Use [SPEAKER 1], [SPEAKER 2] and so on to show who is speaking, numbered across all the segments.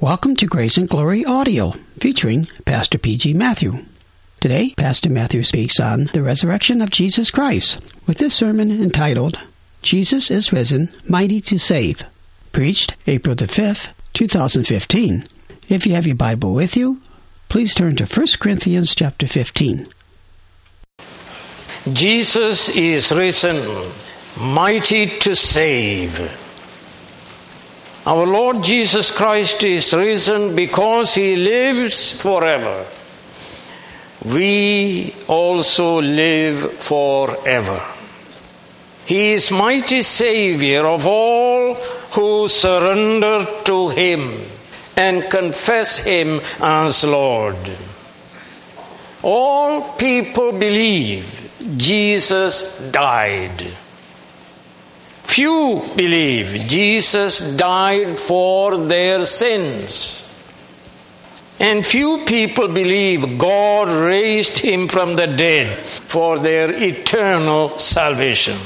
[SPEAKER 1] Welcome to Grace and Glory Audio, featuring Pastor P.G. Matthew. Today, Pastor Matthew speaks on the resurrection of Jesus Christ with this sermon entitled, Jesus is Risen, Mighty to Save, preached April the 5th, 2015. If you have your Bible with you, please turn to 1 Corinthians chapter 15.
[SPEAKER 2] Jesus is risen, mighty to save. Our Lord Jesus Christ is risen because he lives forever. We also live forever. He is mighty Savior of all who surrender to him and confess him as Lord. All people believe Jesus died. Few believe Jesus died for their sins. And few people believe God raised him from the dead for their eternal salvation.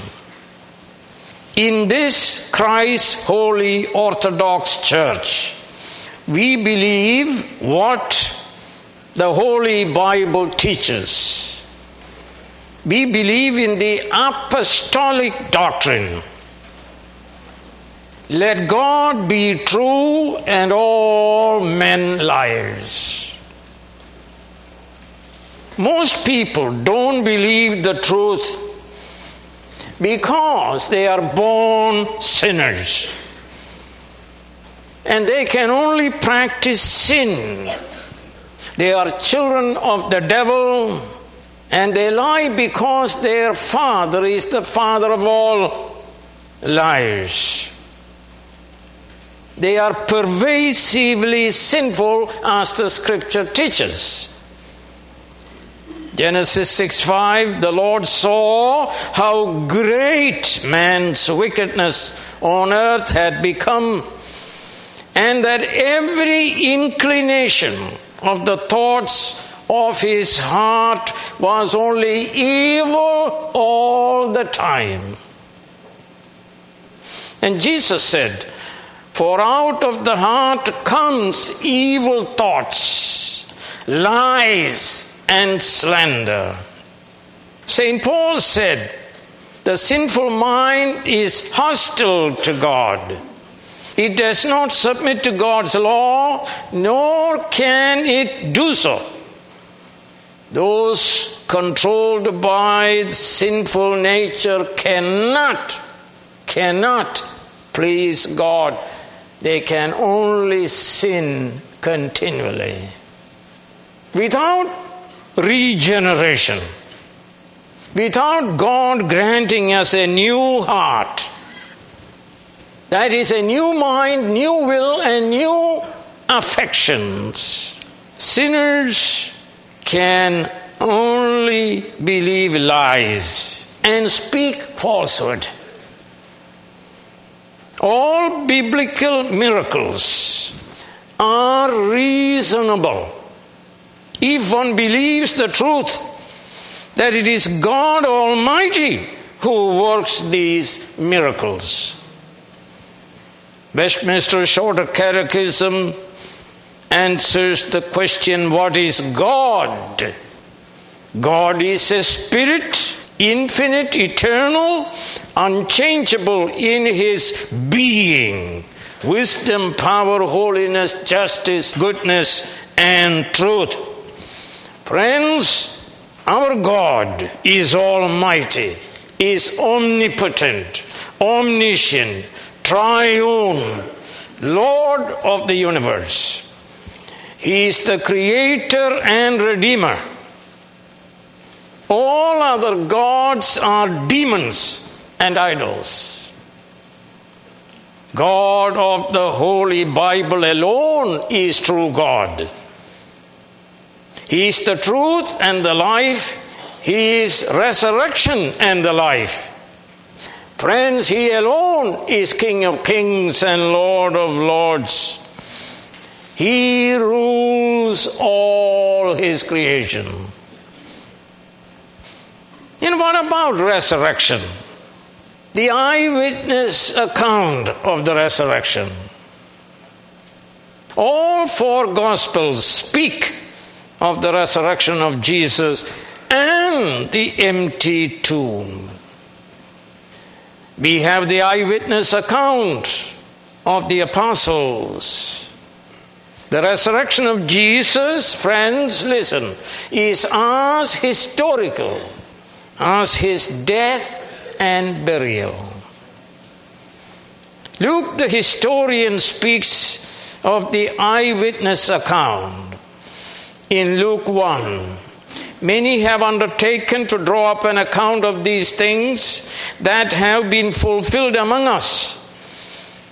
[SPEAKER 2] In this Christ Holy Orthodox Church, we believe what the Holy Bible teaches. We believe in the apostolic doctrine let God be true and all men liars. Most people don't believe the truth because they are born sinners. And they can only practice sin. They are children of the devil and they lie because their father is the father of all liars. They are pervasively sinful as the scripture teaches. Genesis 6 5, the Lord saw how great man's wickedness on earth had become, and that every inclination of the thoughts of his heart was only evil all the time. And Jesus said, for out of the heart comes evil thoughts, lies, and slander. St. Paul said, The sinful mind is hostile to God. It does not submit to God's law, nor can it do so. Those controlled by sinful nature cannot, cannot please God they can only sin continually. Without regeneration, without God granting us a new heart, that is a new mind, new will, and new affections, sinners can only believe lies and speak falsehood. All biblical miracles are reasonable if one believes the truth that it is God Almighty who works these miracles. Westminster Shorter Catechism answers the question what is God? God is a spirit, infinite, eternal, unchangeable in his being wisdom, power, holiness, justice, goodness, and truth. Friends, our God is almighty, is omnipotent, omniscient, triune, Lord of the universe. He is the creator and redeemer. All other gods are demons and idols. God of the Holy Bible alone is true God. He is the truth and the life. He is resurrection and the life. Friends, He alone is King of kings and Lord of lords. He rules all His creation. And what about resurrection? the eyewitness account of the resurrection. All four Gospels speak of the resurrection of Jesus and the empty tomb. We have the eyewitness account of the apostles. The resurrection of Jesus, friends, listen, is as historical as his death and burial. Luke, the historian, speaks of the eyewitness account in Luke 1. Many have undertaken to draw up an account of these things that have been fulfilled among us,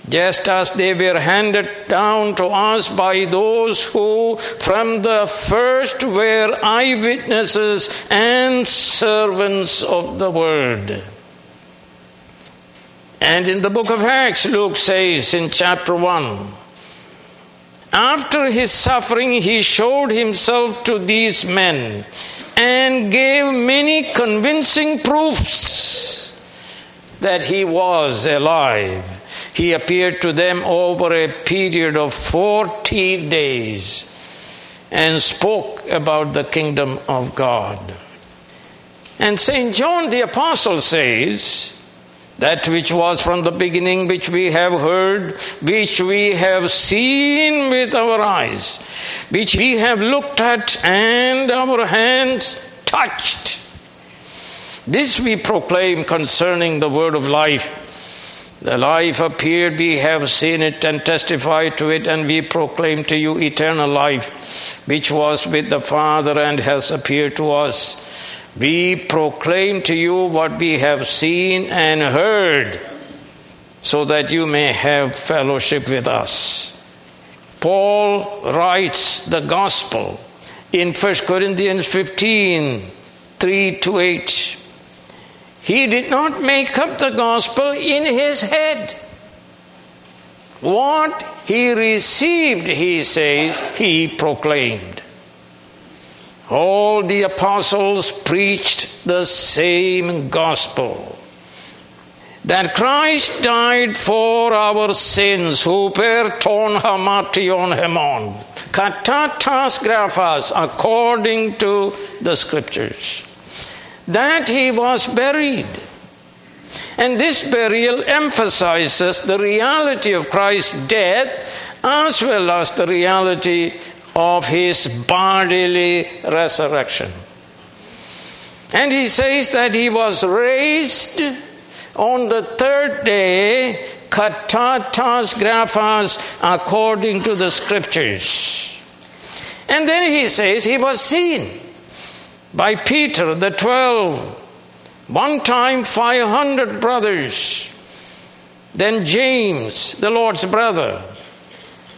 [SPEAKER 2] just as they were handed down to us by those who from the first were eyewitnesses and servants of the word. And in the book of Acts, Luke says in chapter 1 After his suffering, he showed himself to these men and gave many convincing proofs that he was alive. He appeared to them over a period of 40 days and spoke about the kingdom of God. And St. John the Apostle says, that which was from the beginning, which we have heard, which we have seen with our eyes, which we have looked at and our hands touched. This we proclaim concerning the word of life. The life appeared, we have seen it and testified to it, and we proclaim to you eternal life, which was with the Father and has appeared to us. We proclaim to you what we have seen and heard, so that you may have fellowship with us. Paul writes the gospel in 1 Corinthians 15 3 to 8. He did not make up the gospel in his head. What he received, he says, he proclaimed. All the apostles preached the same gospel that Christ died for our sins, huper ton hamation hemon, katatas graphas, according to the scriptures, that he was buried. And this burial emphasizes the reality of Christ's death as well as the reality of his bodily resurrection. And he says that he was raised on the third day, katatas graphas, according to the scriptures. And then he says he was seen by Peter, the twelve, one time 500 brothers, then James, the Lord's brother.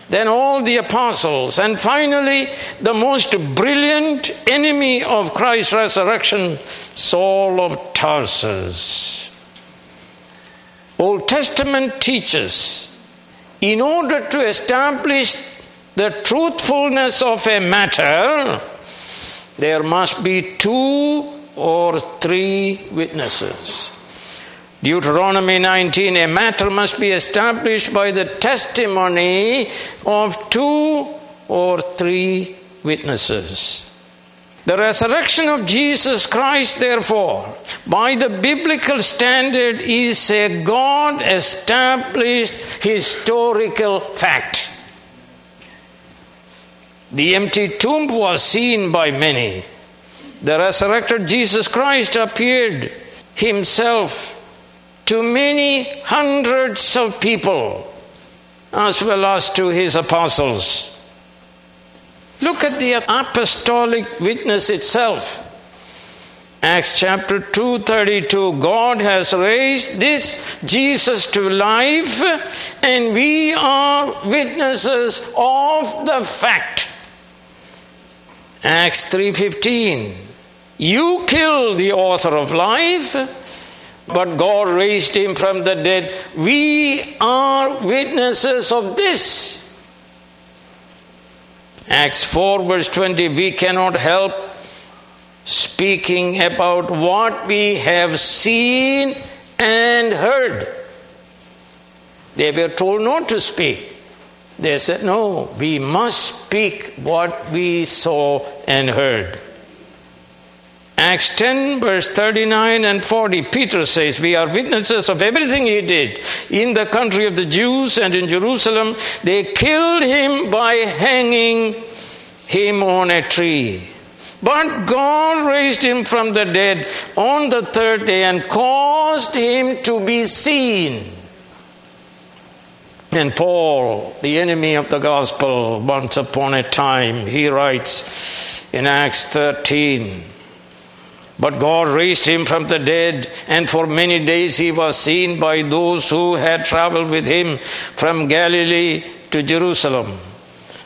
[SPEAKER 2] Then all the apostles, and finally, the most brilliant enemy of Christ's resurrection, Saul of Tarsus. Old Testament teaches in order to establish the truthfulness of a matter, there must be two or three witnesses. Deuteronomy 19 a matter must be established by the testimony of two or three witnesses. The resurrection of Jesus Christ, therefore, by the biblical standard, is a God established historical fact. The empty tomb was seen by many. The resurrected Jesus Christ appeared himself to many hundreds of people as well as to his apostles. Look at the apostolic witness itself. Acts chapter 2:32 God has raised this Jesus to life and we are witnesses of the fact. Acts 3:15 You killed the author of life but God raised him from the dead. We are witnesses of this. Acts 4, verse 20 we cannot help speaking about what we have seen and heard. They were told not to speak. They said, No, we must speak what we saw and heard. Acts 10, verse 39 and 40, Peter says, We are witnesses of everything he did in the country of the Jews and in Jerusalem. They killed him by hanging him on a tree. But God raised him from the dead on the third day and caused him to be seen. And Paul, the enemy of the gospel, once upon a time, he writes in Acts 13, but God raised him from the dead, and for many days he was seen by those who had traveled with him from Galilee to Jerusalem.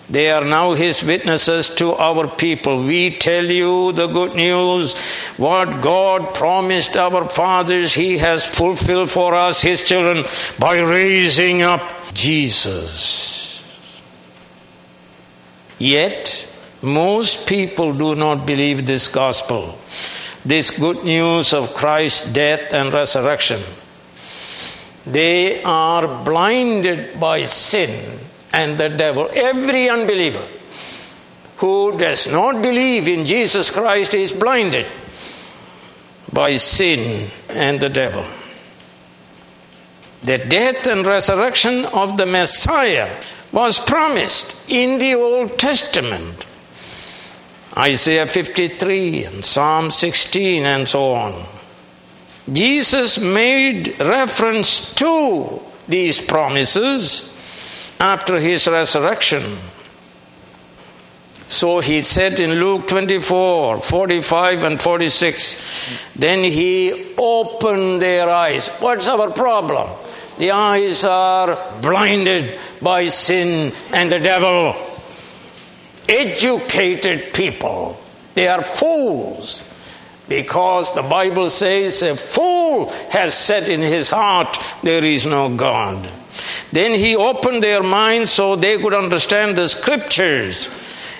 [SPEAKER 2] They are now his witnesses to our people. We tell you the good news. What God promised our fathers, he has fulfilled for us, his children, by raising up Jesus. Yet, most people do not believe this gospel this good news of Christ's death and resurrection. They are blinded by sin and the devil. Every unbeliever who does not believe in Jesus Christ is blinded by sin and the devil. The death and resurrection of the Messiah was promised in the Old Testament. Isaiah 53 and Psalm 16 and so on. Jesus made reference to these promises after his resurrection. So he said in Luke 24 45 and 46, then he opened their eyes. What's our problem? The eyes are blinded by sin and the devil educated people. They are fools because the Bible says a fool has said in his heart, There is no God. Then he opened their minds so they could understand the scriptures.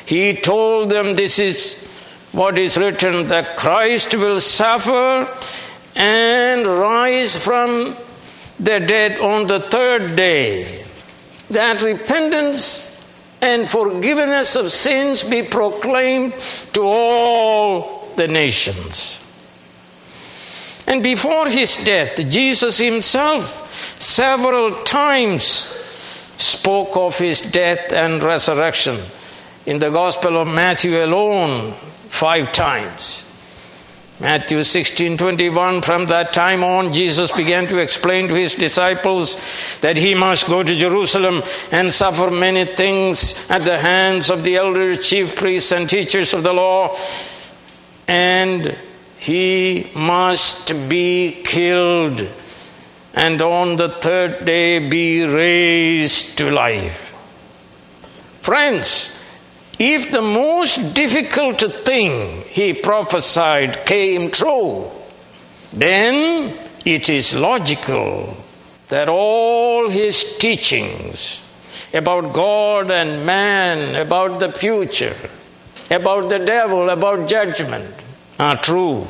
[SPEAKER 2] He told them, This is what is written that Christ will suffer and rise from the dead on the third day. That repentance and forgiveness of sins be proclaimed to all the nations. And before his death, Jesus himself several times spoke of his death and resurrection. In the Gospel of Matthew alone, five times. Matthew 16 21, from that time on, Jesus began to explain to his disciples that he must go to Jerusalem and suffer many things at the hands of the elders, chief priests, and teachers of the law, and he must be killed, and on the third day be raised to life. Friends, if the most difficult thing he prophesied came true, then it is logical that all his teachings about God and man, about the future, about the devil, about judgment are true.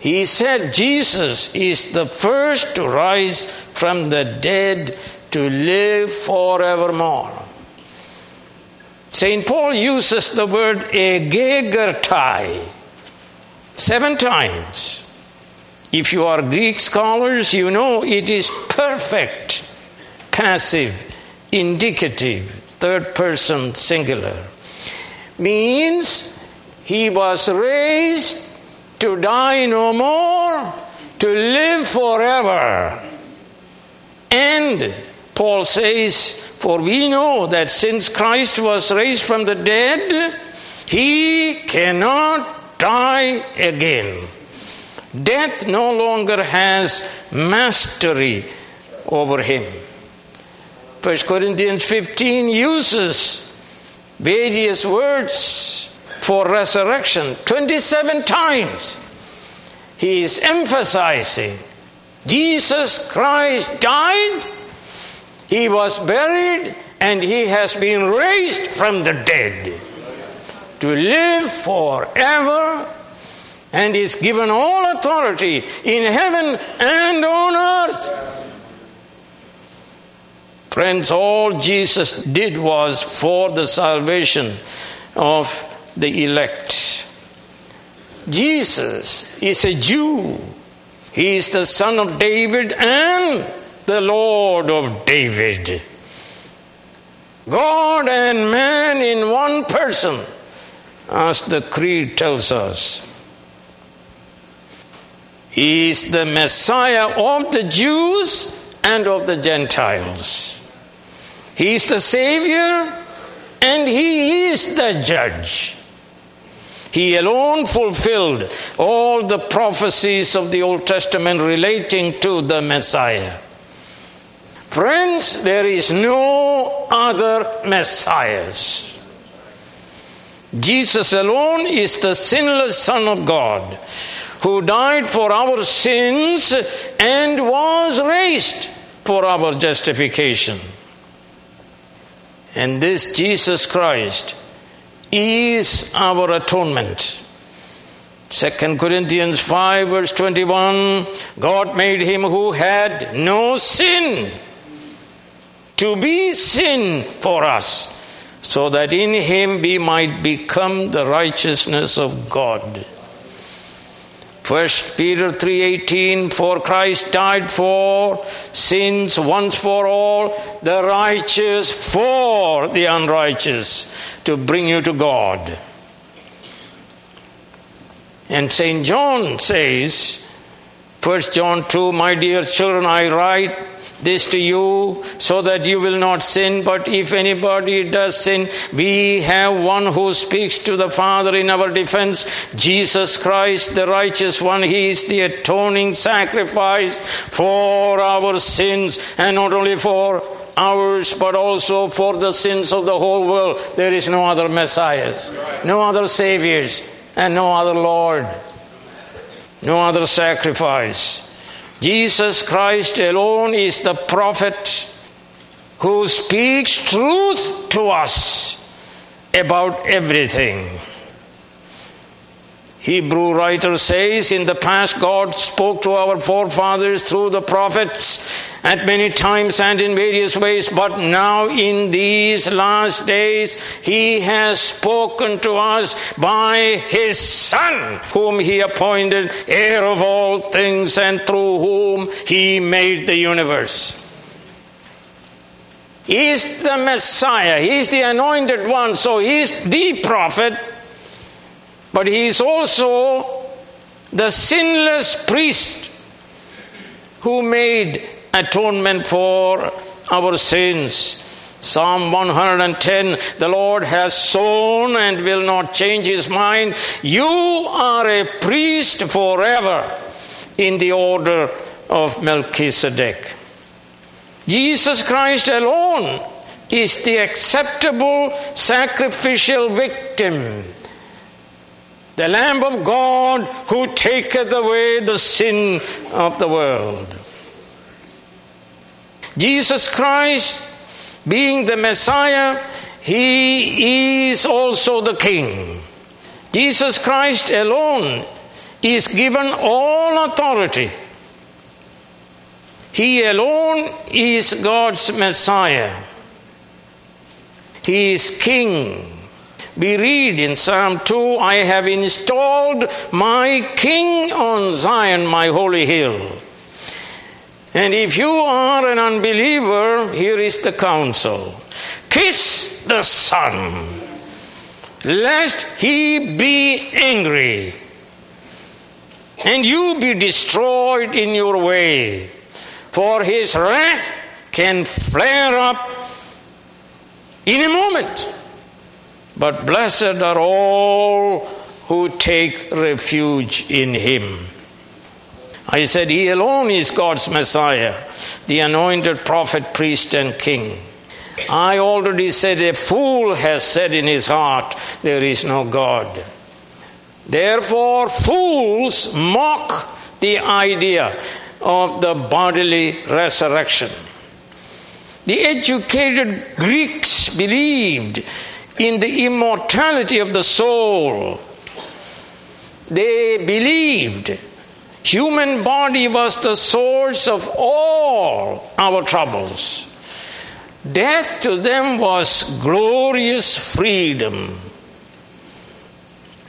[SPEAKER 2] He said Jesus is the first to rise from the dead to live forevermore. St. Paul uses the word egegertai seven times. If you are Greek scholars, you know it is perfect, passive, indicative, third person singular. Means he was raised to die no more, to live forever. And Paul says, For we know that since Christ was raised from the dead, he cannot die again. Death no longer has mastery over him. 1 Corinthians 15 uses various words for resurrection 27 times. He is emphasizing Jesus Christ died he was buried and he has been raised from the dead to live forever and is given all authority in heaven and on earth. Friends, all Jesus did was for the salvation of the elect. Jesus is a Jew. He is the son of David and the Lord of David. God and man in one person, as the Creed tells us. He is the Messiah of the Jews and of the Gentiles. He is the Savior and He is the Judge. He alone fulfilled all the prophecies of the Old Testament relating to the Messiah. Friends, there is no other Messiahs. Jesus alone is the sinless Son of God who died for our sins and was raised for our justification. And this Jesus Christ is our atonement. 2 Corinthians 5, verse 21 God made him who had no sin to be sin for us, so that in him we might become the righteousness of God. First Peter 3:18 for Christ died for sins once for all the righteous for the unrighteous to bring you to God. And St John says First John 2 my dear children I write this to you so that you will not sin. But if anybody does sin, we have one who speaks to the Father in our defense Jesus Christ, the righteous one. He is the atoning sacrifice for our sins, and not only for ours, but also for the sins of the whole world. There is no other Messiahs, no other Saviors, and no other Lord, no other sacrifice. Jesus Christ alone is the prophet who speaks truth to us about everything. Hebrew writer says in the past God spoke to our forefathers through the prophets at many times and in various ways, but now in these last days he has spoken to us by his Son, whom he appointed heir of all things and through whom he made the universe. He is the Messiah, he is the anointed one, so he is the prophet, but he is also the sinless priest who made atonement for our sins. Psalm 110 The Lord has sown and will not change his mind. You are a priest forever in the order of Melchizedek. Jesus Christ alone is the acceptable sacrificial victim, the Lamb of God who taketh away the sin of the world. Jesus Christ, being the Messiah, he is also the King. Jesus Christ alone is given all authority. He alone is God's Messiah. He is King. We read in Psalm 2 I have installed my King on Zion, my holy hill. And if you are an unbeliever, here is the counsel kiss the Son, lest he be angry and you be destroyed in your way. For his wrath can flare up in a moment. But blessed are all who take refuge in him. I said, He alone is God's Messiah, the anointed prophet, priest, and king. I already said, A fool has said in his heart, There is no God. Therefore, fools mock the idea of the bodily resurrection. The educated Greeks believed in the immortality of the soul. They believed Human body was the source of all our troubles. Death to them was glorious freedom,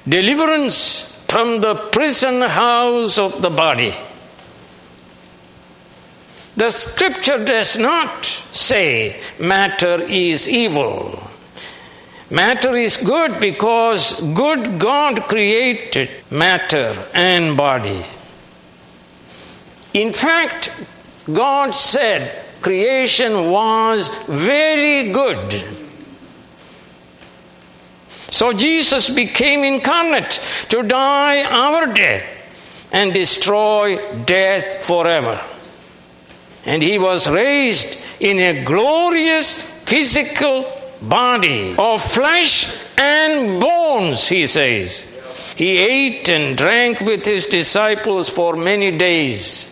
[SPEAKER 2] deliverance from the prison house of the body. The scripture does not say matter is evil. Matter is good because good God created matter and body. In fact, God said creation was very good. So Jesus became incarnate to die our death and destroy death forever. And he was raised in a glorious physical body of flesh and bones, he says. He ate and drank with his disciples for many days.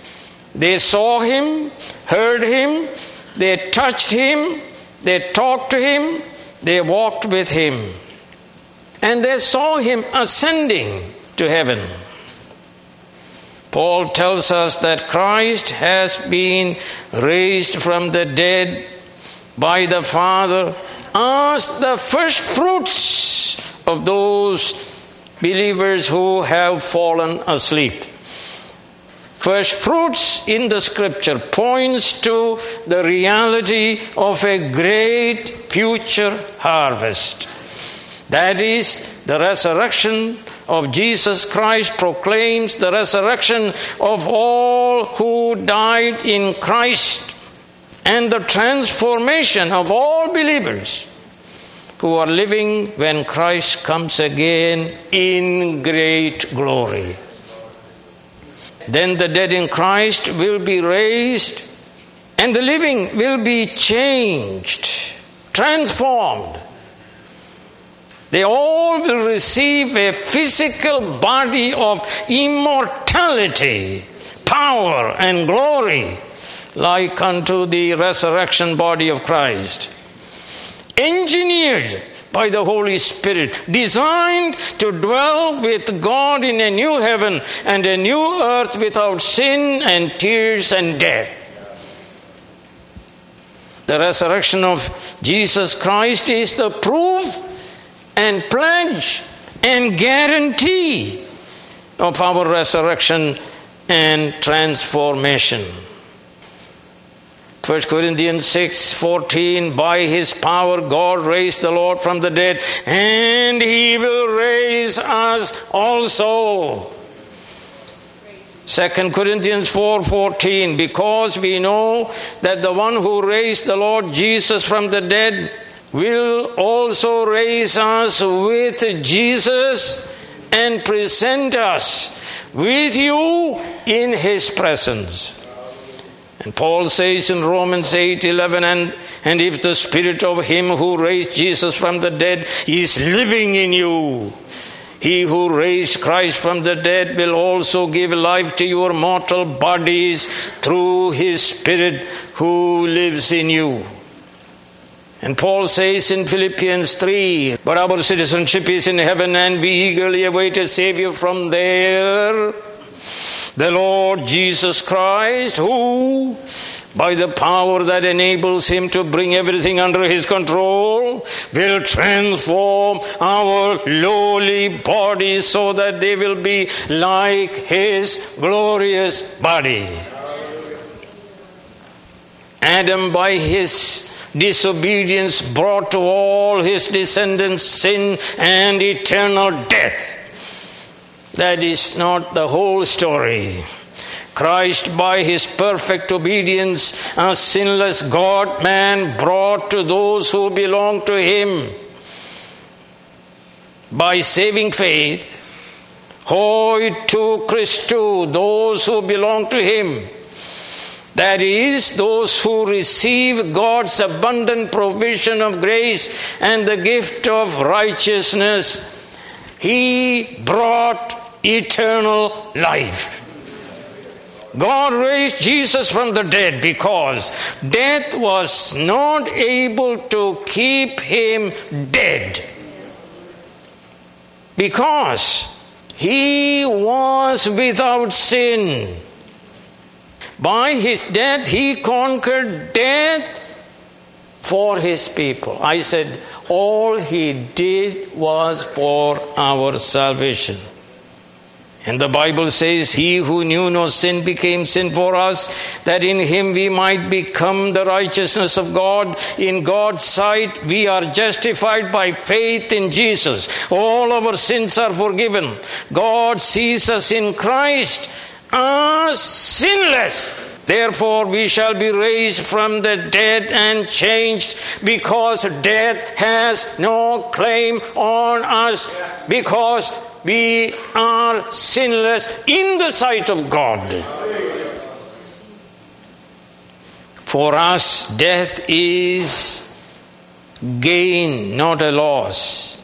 [SPEAKER 2] They saw him, heard him, they touched him, they talked to him, they walked with him. And they saw him ascending to heaven. Paul tells us that Christ has been raised from the dead by the Father as the first fruits of those believers who have fallen asleep. First fruits in the scripture points to the reality of a great future harvest. That is the resurrection of Jesus Christ proclaims the resurrection of all who died in Christ and the transformation of all believers who are living when Christ comes again in great glory. Then the dead in Christ will be raised, and the living will be changed, transformed they all will receive a physical body of immortality, power, and glory, like unto the resurrection body of Christ. Engineered by the Holy Spirit, designed to dwell with God in a new heaven and a new earth without sin and tears and death. The resurrection of Jesus Christ is the proof and pledge and guarantee of our resurrection and transformation. 1 Corinthians 6 14, by his power God raised the Lord from the dead, and he will raise us also. 2 Corinthians 4:14 because we know that the one who raised the Lord Jesus from the dead will also raise us with Jesus and present us with you in his presence. And Paul says in Romans 8 11, and, and if the spirit of him who raised Jesus from the dead is living in you, he who raised Christ from the dead will also give life to your mortal bodies through his spirit who lives in you. And Paul says in Philippians 3 But our citizenship is in heaven, and we eagerly await a Savior from there, the Lord Jesus Christ, who, by the power that enables him to bring everything under his control, will transform our lowly bodies so that they will be like his glorious body. Adam, by his disobedience brought to all his descendants sin and eternal death. That is not the whole story. Christ, by his perfect obedience, a sinless God man, brought to those who belong to him. By saving faith, hoi to Christu, those who belong to him. That is, those who receive God's abundant provision of grace and the gift of righteousness, He brought eternal life. God raised Jesus from the dead because death was not able to keep him dead. Because he was without sin. By his death, he conquered death for his people. I said, all he did was for our salvation. And the Bible says, He who knew no sin became sin for us, that in him we might become the righteousness of God. In God's sight, we are justified by faith in Jesus. All our sins are forgiven. God sees us in Christ as sinless. Therefore, we shall be raised from the dead and changed because death has no claim on us because we are sinless in the sight of God. For us, death is gain, not a loss.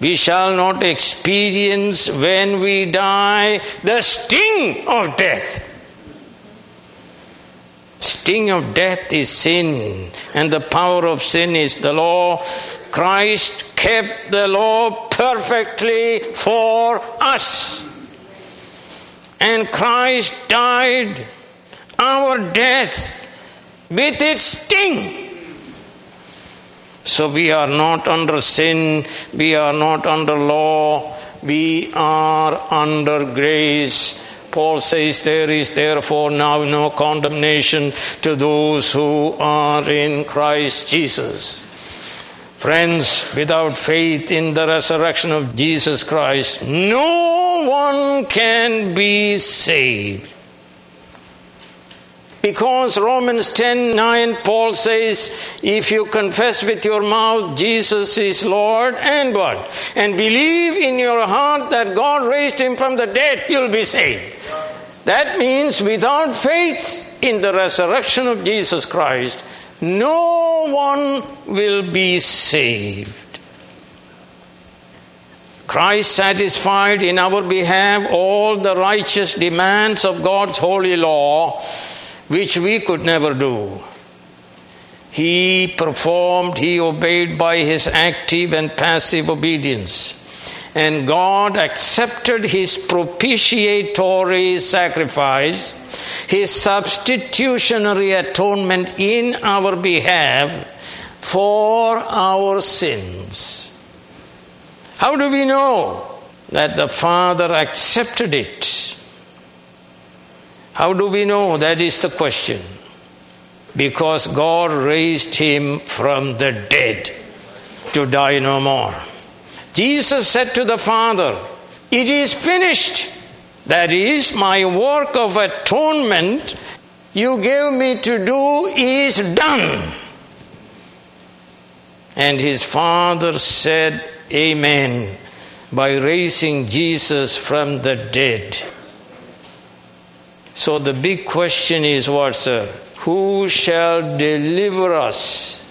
[SPEAKER 2] We shall not experience when we die the sting of death. Sting of death is sin, and the power of sin is the law. Christ kept the law perfectly for us. And Christ died our death with its sting. So we are not under sin, we are not under law, we are under grace. Paul says there is therefore now no condemnation to those who are in Christ Jesus. Friends, without faith in the resurrection of Jesus Christ, no one can be saved. Because Romans 10 9, Paul says, if you confess with your mouth Jesus is Lord and what? And believe in your heart that God raised him from the dead, you'll be saved. That means without faith in the resurrection of Jesus Christ, no one will be saved. Christ satisfied in our behalf all the righteous demands of God's holy law, which we could never do. He performed, he obeyed by his active and passive obedience. And God accepted his propitiatory sacrifice his substitutionary atonement in our behalf for our sins. How do we know that the Father accepted it? How do we know? That is the question. Because God raised him from the dead to die no more. Jesus said to the Father, It is finished. That is, my work of atonement you gave me to do is done. And his father said, Amen, by raising Jesus from the dead. So the big question is what, sir? Who shall deliver us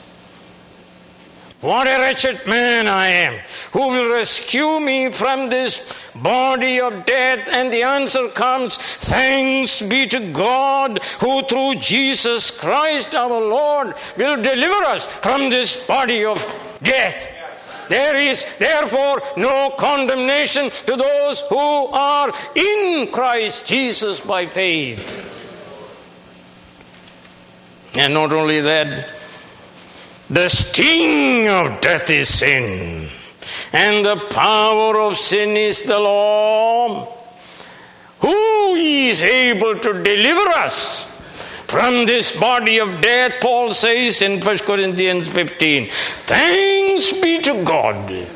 [SPEAKER 2] what a wretched man I am. Who will rescue me from this body of death? And the answer comes Thanks be to God who through Jesus Christ our Lord will deliver us from this body of death. There is therefore no condemnation to those who are in Christ Jesus by faith. And not only that, the sting of death is sin, and the power of sin is the law. Who is able to deliver us from this body of death? Paul says in 1 Corinthians 15 Thanks be to God.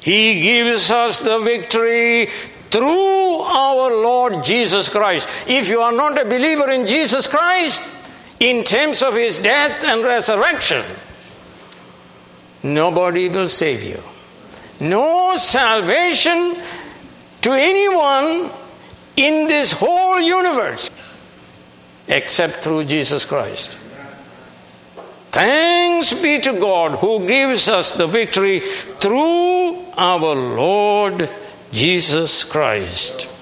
[SPEAKER 2] He gives us the victory through our Lord Jesus Christ. If you are not a believer in Jesus Christ, in terms of his death and resurrection, nobody will save you. No salvation to anyone in this whole universe except through Jesus Christ. Thanks be to God who gives us the victory through our Lord Jesus Christ.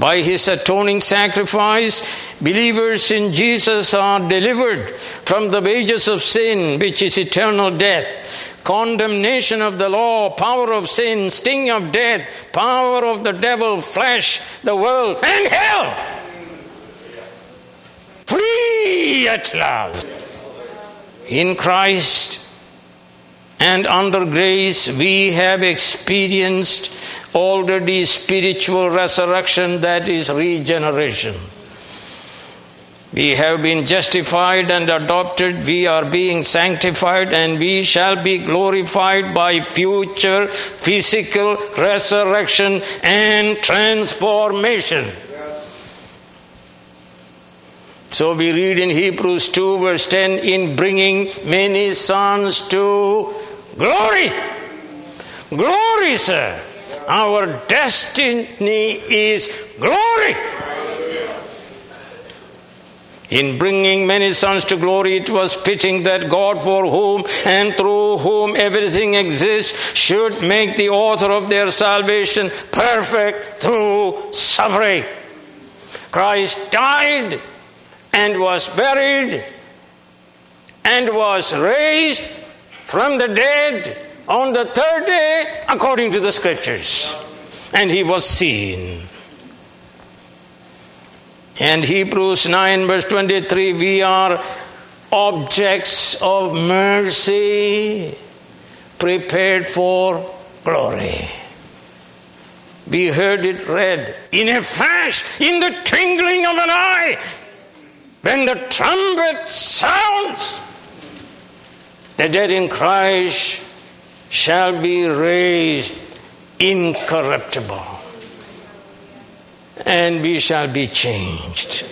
[SPEAKER 2] By his atoning sacrifice, believers in Jesus are delivered from the wages of sin, which is eternal death, condemnation of the law, power of sin, sting of death, power of the devil, flesh, the world, and hell. Free at last. In Christ and under grace, we have experienced already spiritual resurrection, that is regeneration. We have been justified and adopted, we are being sanctified, and we shall be glorified by future physical resurrection and transformation. So we read in Hebrews 2, verse 10 in bringing many sons to glory. Glory, sir. Our destiny is glory. In bringing many sons to glory, it was fitting that God, for whom and through whom everything exists, should make the author of their salvation perfect through suffering. Christ died and was buried and was raised from the dead on the third day according to the scriptures. And he was seen. And Hebrews 9, verse 23 we are objects of mercy prepared for glory. We heard it read in a flash, in the twinkling of an eye, when the trumpet sounds, the dead in Christ shall be raised incorruptible and we shall be changed.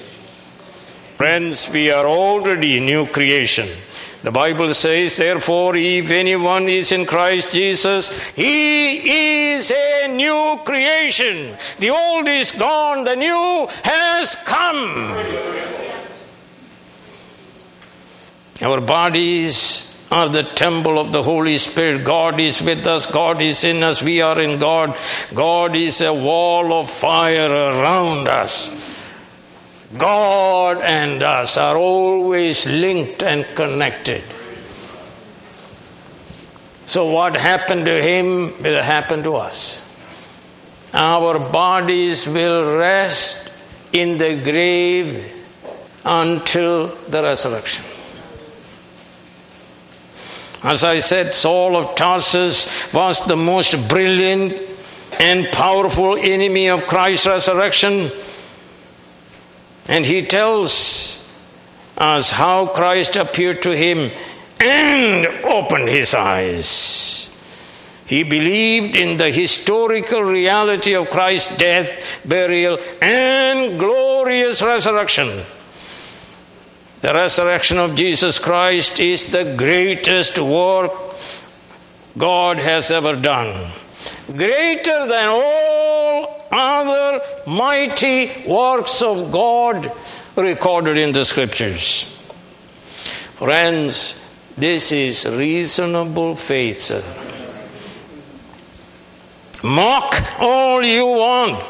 [SPEAKER 2] Friends, we are already new creation. The Bible says, therefore, if anyone is in Christ Jesus, he is a new creation. The old is gone, the new has come. Our bodies are the temple of the Holy Spirit. God is with us, God is in us, we are in God. God is a wall of fire around us. God and us are always linked and connected. So, what happened to him will happen to us. Our bodies will rest in the grave until the resurrection. As I said, Saul of Tarsus was the most brilliant and powerful enemy of Christ's resurrection. And he tells us how Christ appeared to him and opened his eyes. He believed in the historical reality of Christ's death, burial, and glorious resurrection. The resurrection of Jesus Christ is the greatest work God has ever done. Greater than all other mighty works of God recorded in the scriptures. Friends, this is reasonable faith. Sir. Mock all you want,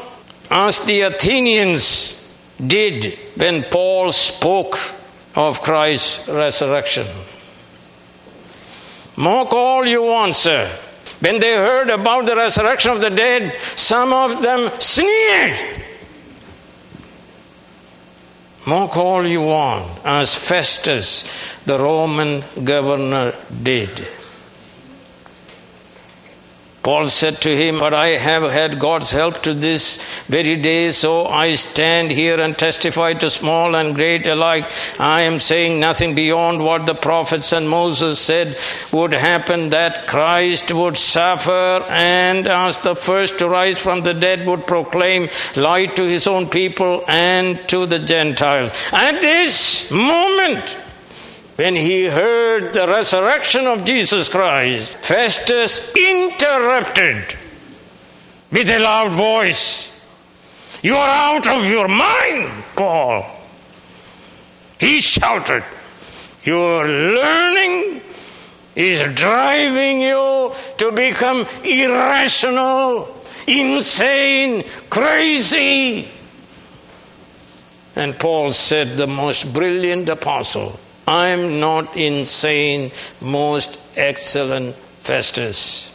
[SPEAKER 2] as the Athenians did when Paul spoke of Christ's resurrection. Mock all you want, sir. When they heard about the resurrection of the dead, some of them sneered. Mock all you want, as Festus, the Roman governor, did. Paul said to him, But I have had God's help to this very day, so I stand here and testify to small and great alike. I am saying nothing beyond what the prophets and Moses said would happen that Christ would suffer and, as the first to rise from the dead, would proclaim light to his own people and to the Gentiles. At this moment, when he heard the resurrection of Jesus Christ, Festus interrupted with a loud voice. You are out of your mind, Paul. He shouted. Your learning is driving you to become irrational, insane, crazy. And Paul said, the most brilliant apostle I'm not insane, most excellent Festus.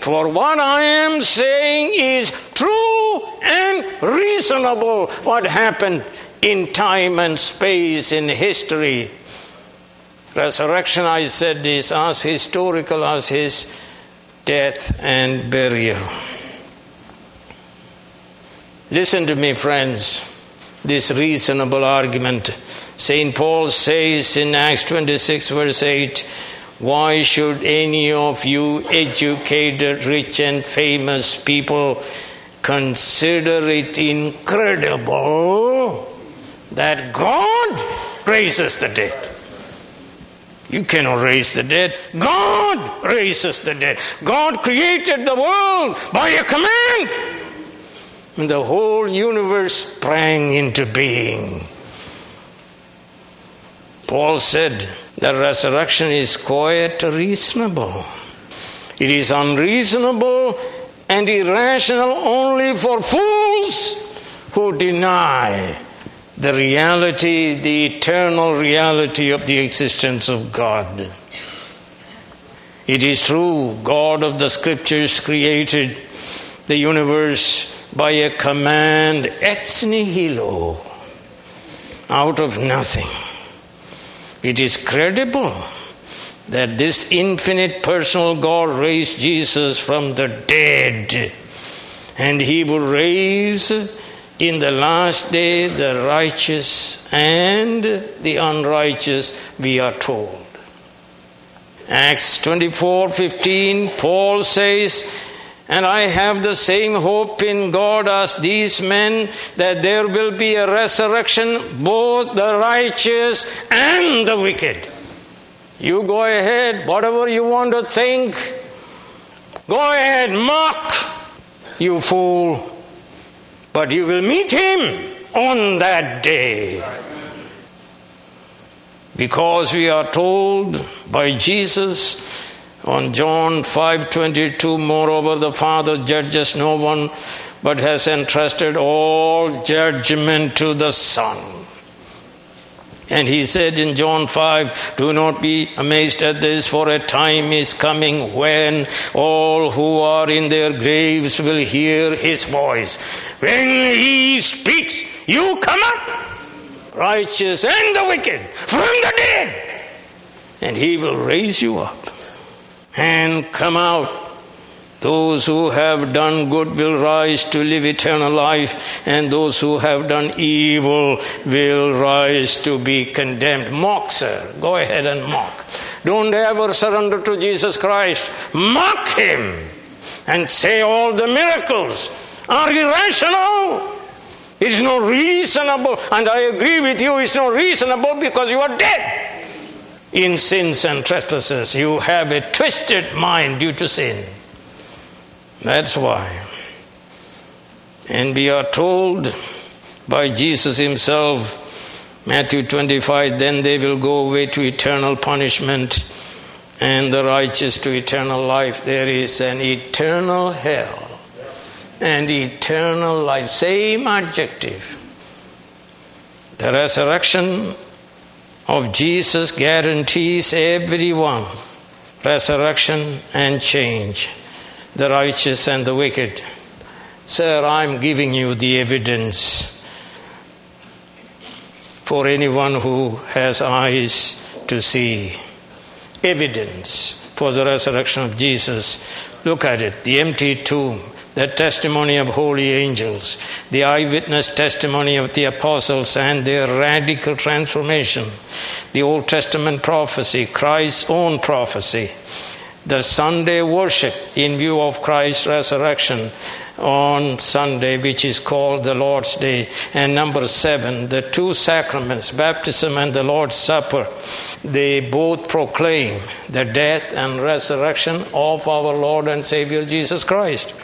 [SPEAKER 2] For what I am saying is true and reasonable what happened in time and space in history. Resurrection, I said, is as historical as his death and burial. Listen to me, friends, this reasonable argument. St. Paul says in Acts 26, verse 8, Why should any of you educated, rich, and famous people consider it incredible that God raises the dead? You cannot raise the dead. God raises the dead. God created the world by a command. And the whole universe sprang into being. Paul said the resurrection is quite reasonable. It is unreasonable and irrational only for fools who deny the reality, the eternal reality of the existence of God. It is true, God of the Scriptures created the universe by a command ex nihilo, out of nothing. It is credible that this infinite personal God raised Jesus from the dead, and he will raise in the last day the righteous and the unrighteous, we are told. Acts 24 15, Paul says, and I have the same hope in God as these men that there will be a resurrection, both the righteous and the wicked. You go ahead, whatever you want to think, go ahead, mock, you fool. But you will meet him on that day. Because we are told by Jesus on John 5:22 moreover the father judges no one but has entrusted all judgment to the son and he said in John 5, Do not be amazed at this, for a time is coming when all who are in their graves will hear his voice. When he speaks, you come up, righteous and the wicked, from the dead, and he will raise you up and come out those who have done good will rise to live eternal life, and those who have done evil will rise to be condemned. Mock, sir. Go ahead and mock. Don't ever surrender to Jesus Christ. Mock him and say all the miracles are irrational. It's not reasonable, and I agree with you, it's not reasonable because you are dead in sins and trespasses. You have a twisted mind due to sin. That's why. And we are told by Jesus Himself, Matthew 25, then they will go away to eternal punishment and the righteous to eternal life. There is an eternal hell and eternal life. Same adjective. The resurrection of Jesus guarantees everyone resurrection and change the righteous and the wicked. Sir, I'm giving you the evidence for anyone who has eyes to see. Evidence for the resurrection of Jesus. Look at it the empty tomb, the testimony of holy angels, the eyewitness testimony of the apostles and their radical transformation, the Old Testament prophecy, Christ's own prophecy the Sunday worship in view of Christ's resurrection on Sunday, which is called the Lord's Day. And number seven, the two sacraments, baptism and the Lord's Supper, they both proclaim the death and resurrection of our Lord and Savior Jesus Christ.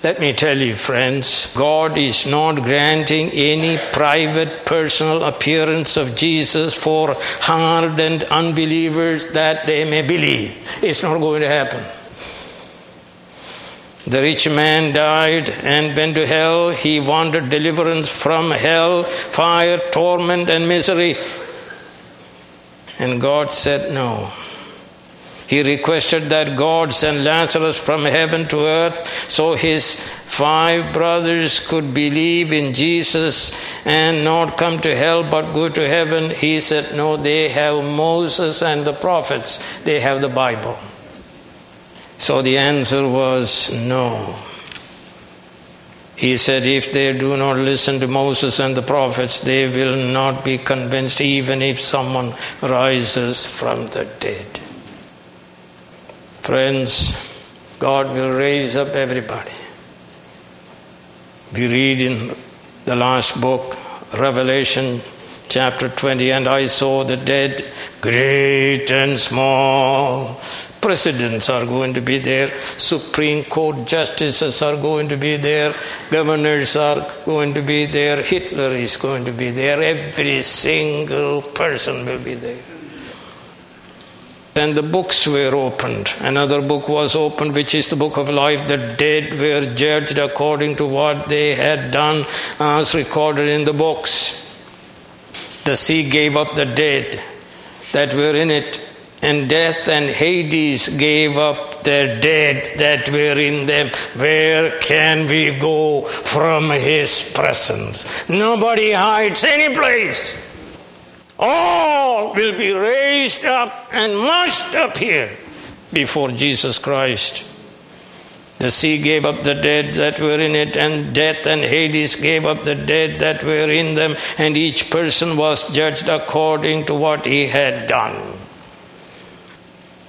[SPEAKER 2] Let me tell you, friends, God is not granting any private personal appearance of Jesus for hardened unbelievers that they may believe. It's not going to happen. The rich man died and went to hell. He wanted deliverance from hell, fire, torment, and misery. And God said no. He requested that God send Lazarus from heaven to earth so his five brothers could believe in Jesus and not come to hell but go to heaven. He said, No, they have Moses and the prophets, they have the Bible. So the answer was no. He said, If they do not listen to Moses and the prophets, they will not be convinced, even if someone rises from the dead. Friends, God will raise up everybody. We read in the last book, Revelation chapter 20, and I saw the dead, great and small. Presidents are going to be there, Supreme Court justices are going to be there, governors are going to be there, Hitler is going to be there, every single person will be there. Then the books were opened. Another book was opened, which is the book of life. The dead were judged according to what they had done, as recorded in the books. The sea gave up the dead that were in it, and death and Hades gave up their dead that were in them. Where can we go from His presence? Nobody hides any place all will be raised up and must appear before Jesus Christ. The sea gave up the dead that were in it, and death and Hades gave up the dead that were in them, and each person was judged according to what he had done.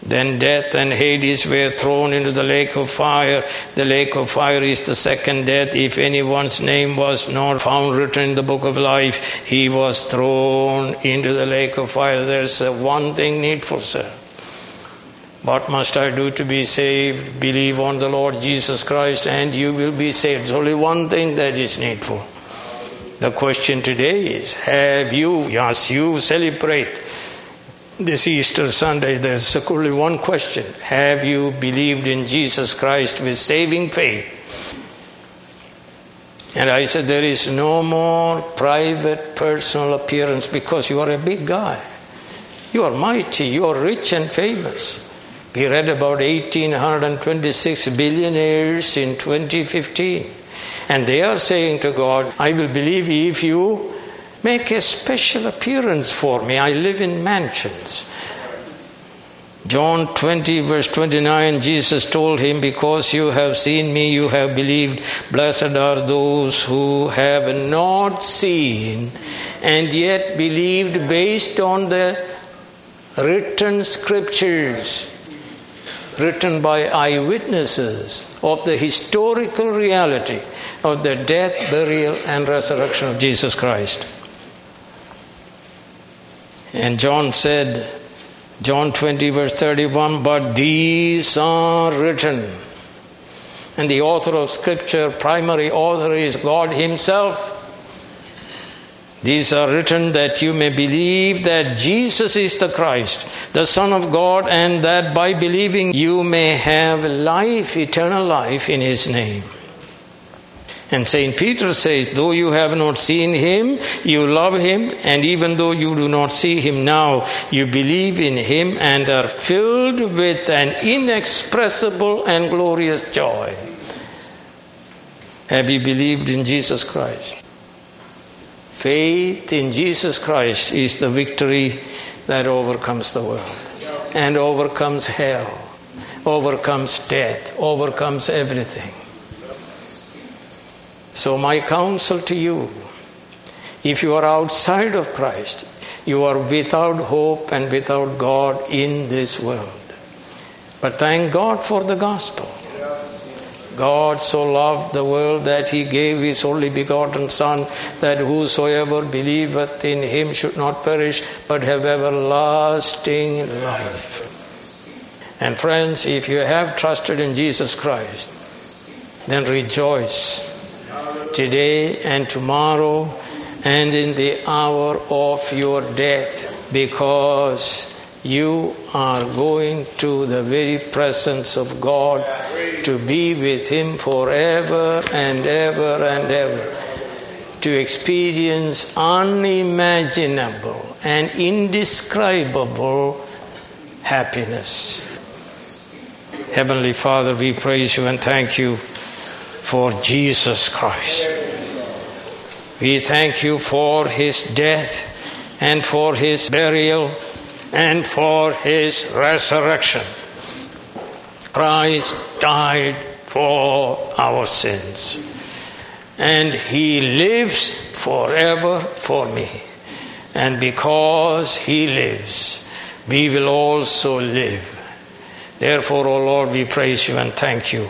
[SPEAKER 2] Then death and Hades were thrown into the lake of fire. The lake of fire is the second death. If anyone's name was not found written in the book of life, he was thrown into the lake of fire. There's uh, one thing needful, sir. What must I do to be saved? Believe on the Lord Jesus Christ and you will be saved. There's only one thing that is needful. The question today is Have you, yes, you celebrate this Easter Sunday, there's only one question Have you believed in Jesus Christ with saving faith? And I said, There is no more private personal appearance because you are a big guy. You are mighty, you are rich and famous. We read about 1,826 billionaires in 2015. And they are saying to God, I will believe if you Make a special appearance for me. I live in mansions. John 20, verse 29, Jesus told him, Because you have seen me, you have believed. Blessed are those who have not seen and yet believed based on the written scriptures written by eyewitnesses of the historical reality of the death, burial, and resurrection of Jesus Christ. And John said, John 20, verse 31, but these are written. And the author of Scripture, primary author, is God Himself. These are written that you may believe that Jesus is the Christ, the Son of God, and that by believing you may have life, eternal life in His name. And St. Peter says, Though you have not seen him, you love him, and even though you do not see him now, you believe in him and are filled with an inexpressible and glorious joy. Have you believed in Jesus Christ? Faith in Jesus Christ is the victory that overcomes the world and overcomes hell, overcomes death, overcomes everything. So, my counsel to you if you are outside of Christ, you are without hope and without God in this world. But thank God for the gospel. God so loved the world that he gave his only begotten Son, that whosoever believeth in him should not perish, but have everlasting life. And friends, if you have trusted in Jesus Christ, then rejoice today and tomorrow and in the hour of your death because you are going to the very presence of God to be with Him forever and ever and ever, to experience unimaginable and indescribable happiness. Heavenly Father, we praise you and thank you for Jesus Christ. We thank you for his death and for his burial and for his resurrection. Christ died for our sins and he lives forever for me. And because he lives, we will also live. Therefore, O Lord, we praise you and thank you.